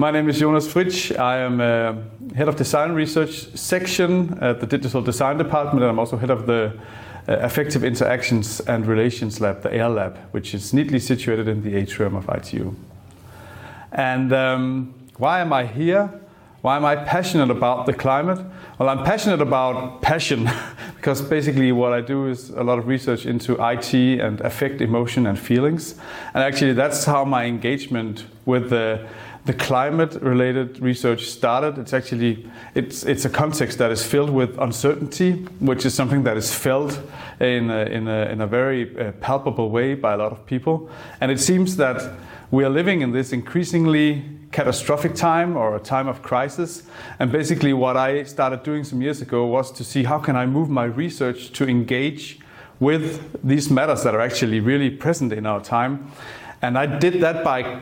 My name is Jonas Fritsch. I am uh, head of design research section at the digital design department, and I'm also head of the uh, Interactions and Relations Lab, the AIR Lab, which is neatly situated in the atrium of ITU. And um, why am I here? Why am I passionate about the climate? Well, I'm passionate about passion because basically what I do is a lot of research into IT and affect emotion and feelings. And actually, that's how my engagement with the the climate related research started. It's actually it's it's a context that is filled with uncertainty which is something that is felt in a, in a, in a very uh, palpable way by a lot of people. And it seems that we are living in this increasingly catastrophic time or a time of crisis. And basically what i started doing some years ago was to see how can i move my research to engage with these matters that are actually really present in our time. And i did that by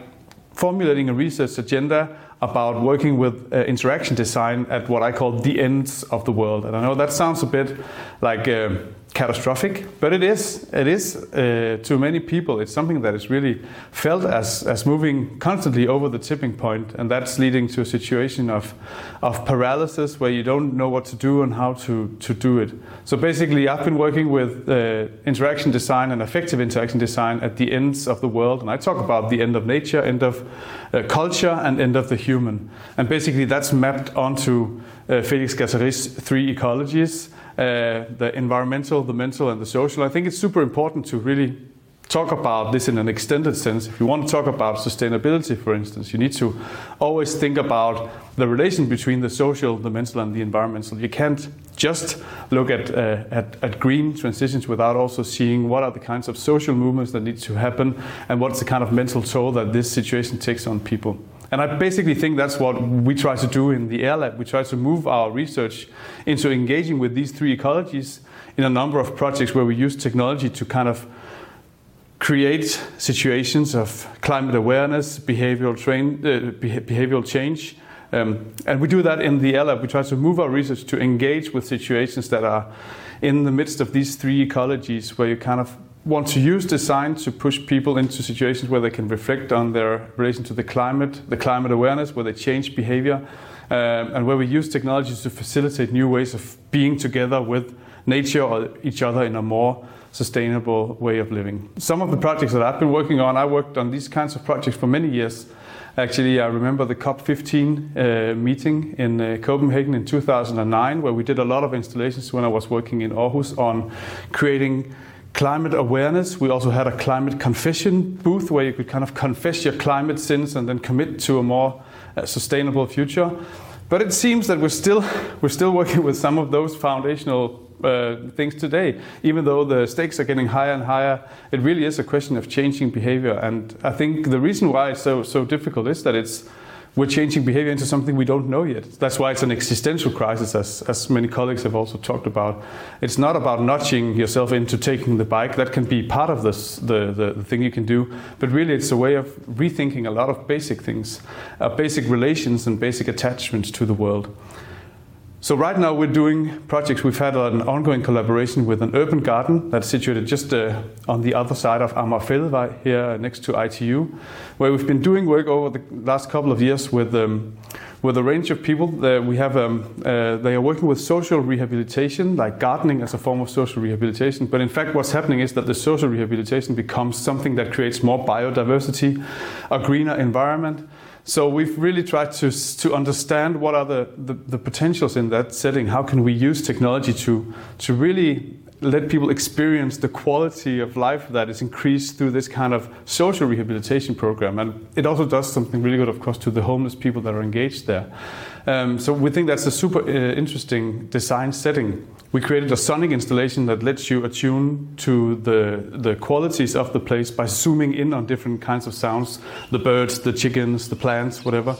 formulating a research agenda about working with uh, interaction design at what I call the ends of the world. And I know that sounds a bit like uh, catastrophic, but it is. It is uh, to many people. It's something that is really felt as as moving constantly over the tipping point, and that's leading to a situation of of paralysis where you don't know what to do and how to to do it. So basically, I've been working with uh, interaction design and affective interaction design at the ends of the world, and I talk about the end of nature, end of uh, culture, and end of the human. And basically, that's mapped onto uh, Felix Guattari's three ecologies the environmental, the mental, and the social. I think it's super important to really talk about this in an extended sense. If you want to talk about sustainability, for instance, you need to always think about the relation between the social, the mental, and the environmental. You can't just look at, uh, at, at, green transitions without also seeing what are the kinds of social movements that need to happen and what's the kind of mental toll that this situation takes on people. And I basically think that's what we try to do in the AIR Lab. We try to move our research into engaging with these three ecologies in a number of projects where we use technology to kind of create situations of climate awareness, behavioral, train, uh, behavioral change. Um, and we do that in the AIR Lab. We try to move our research to engage with situations that are in the midst of these three ecologies where you kind of want to use design to push people into situations where they can reflect on their relation to the climate, the climate awareness, where they change behavior, um, and where we use technologies to facilitate new ways of being together with nature or each other in a more sustainable way of living. Some of the projects that I've been working on, I worked on these kinds of projects for many years. Actually, I remember the COP15 uh, meeting in uh, Copenhagen in 2009, where we did a lot of installations when I was working in Aarhus on creating climate awareness. We also had a climate confession booth where you could kind of confess your climate sins and then commit to a more uh, sustainable future. But it seems that we're still we're still working with some of those foundational uh, things today. Even though the stakes are getting higher and higher, it really is a question of changing behavior. And I think the reason why it's so so difficult is that it's we're changing behavior into something we don't know yet. That's why it's an existential crisis, as, as many colleagues have also talked about. It's not about nudging yourself into taking the bike. That can be part of this, the, the, the thing you can do. But really, it's a way of rethinking a lot of basic things, uh, basic relations and basic attachments to the world. So right now we're doing projects. We've had an ongoing collaboration with an urban garden that's situated just uh, on the other side of Amagerfællevej here next to ITU, where we've been doing work over the last couple of years with um, with a range of people. We have um, uh, they are working with social rehabilitation, like gardening as a form of social rehabilitation. But in fact, what's happening is that the social rehabilitation becomes something that creates more biodiversity, a greener environment so we've really tried to, to understand what are the, the, the, potentials in that setting. How can we use technology to, to really let people experience the quality of life that is increased through this kind of social rehabilitation program? And it also does something really good, of course, to the homeless people that are engaged there. Um, so we think that's a super uh, interesting design setting we created a sonic installation that lets you attune to the, the qualities of the place by zooming in on different kinds of sounds the birds, the chickens, the plants, whatever.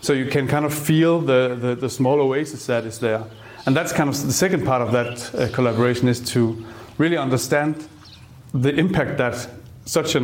So you can kind of feel the, the, the small oasis that is there. And that's kind of the second part of that uh, collaboration is to really understand the impact that such a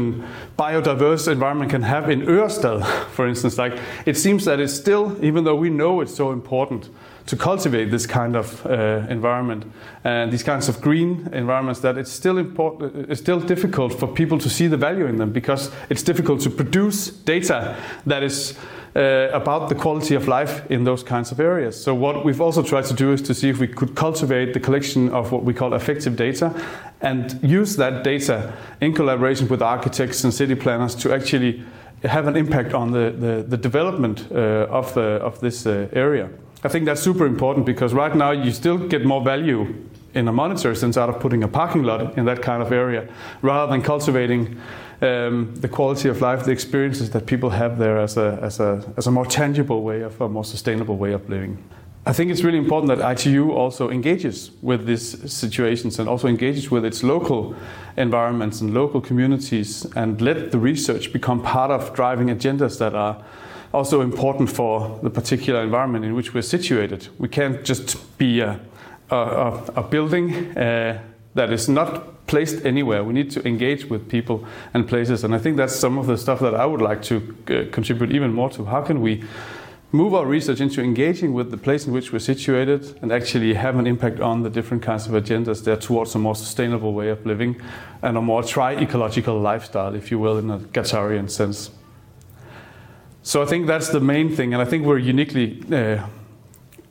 biodiverse environment can have in Ørestad, for instance. Like it seems that it's still, even though we know it's so important, to cultivate this kind of uh, environment and these kinds of green environments that it's still important it's still difficult for people to see the value in them because it's difficult to produce data that is uh, about the quality of life in those kinds of areas. So, what we've also tried to do is to see if we could cultivate the collection of what we call affective data and use that data in collaboration with architects and city planners to actually have an impact on the, the, the development uh, of, the, of this uh, area. I think that's super important because right now you still get more value in a monetary sense out of putting a parking lot in that kind of area rather than cultivating um, the quality of life, the experiences that people have there as a, as, a, as a more tangible way of a more sustainable way of living. I think it's really important that ITU also engages with these situations and also engages with its local environments and local communities and let the research become part of driving agendas that are also important for the particular environment in which we're situated. We can't just be a, a, a building uh, that is not placed anywhere. We need to engage with people and places, and I think that's some of the stuff that I would like to uh, contribute even more to. How can we move our research into engaging with the place in which we're situated and actually have an impact on the different kinds of agendas there towards a more sustainable way of living and a more tri-ecological lifestyle, if you will, in a Guattarian sense. So I think that's the main thing, and I think we're uniquely uh,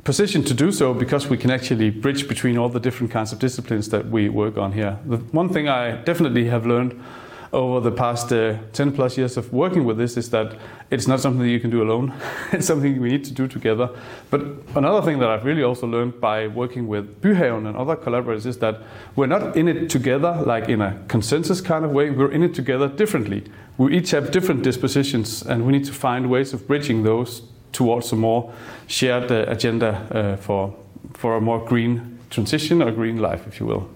positioned to do so because we can actually bridge between all the different kinds of disciplines that we work on here. The one thing I definitely have learned over the past uh, 10 plus years of working with this is that it's not something that you can do alone. it's something we need to do together. But another thing that I've really also learned by working with Byhaven and other collaborators is that we're not in it together like in a consensus kind of way, we're in it together differently. We each have different dispositions and we need to find ways of bridging those towards a more shared uh, agenda uh, for, for a more green transition or green life, if you will.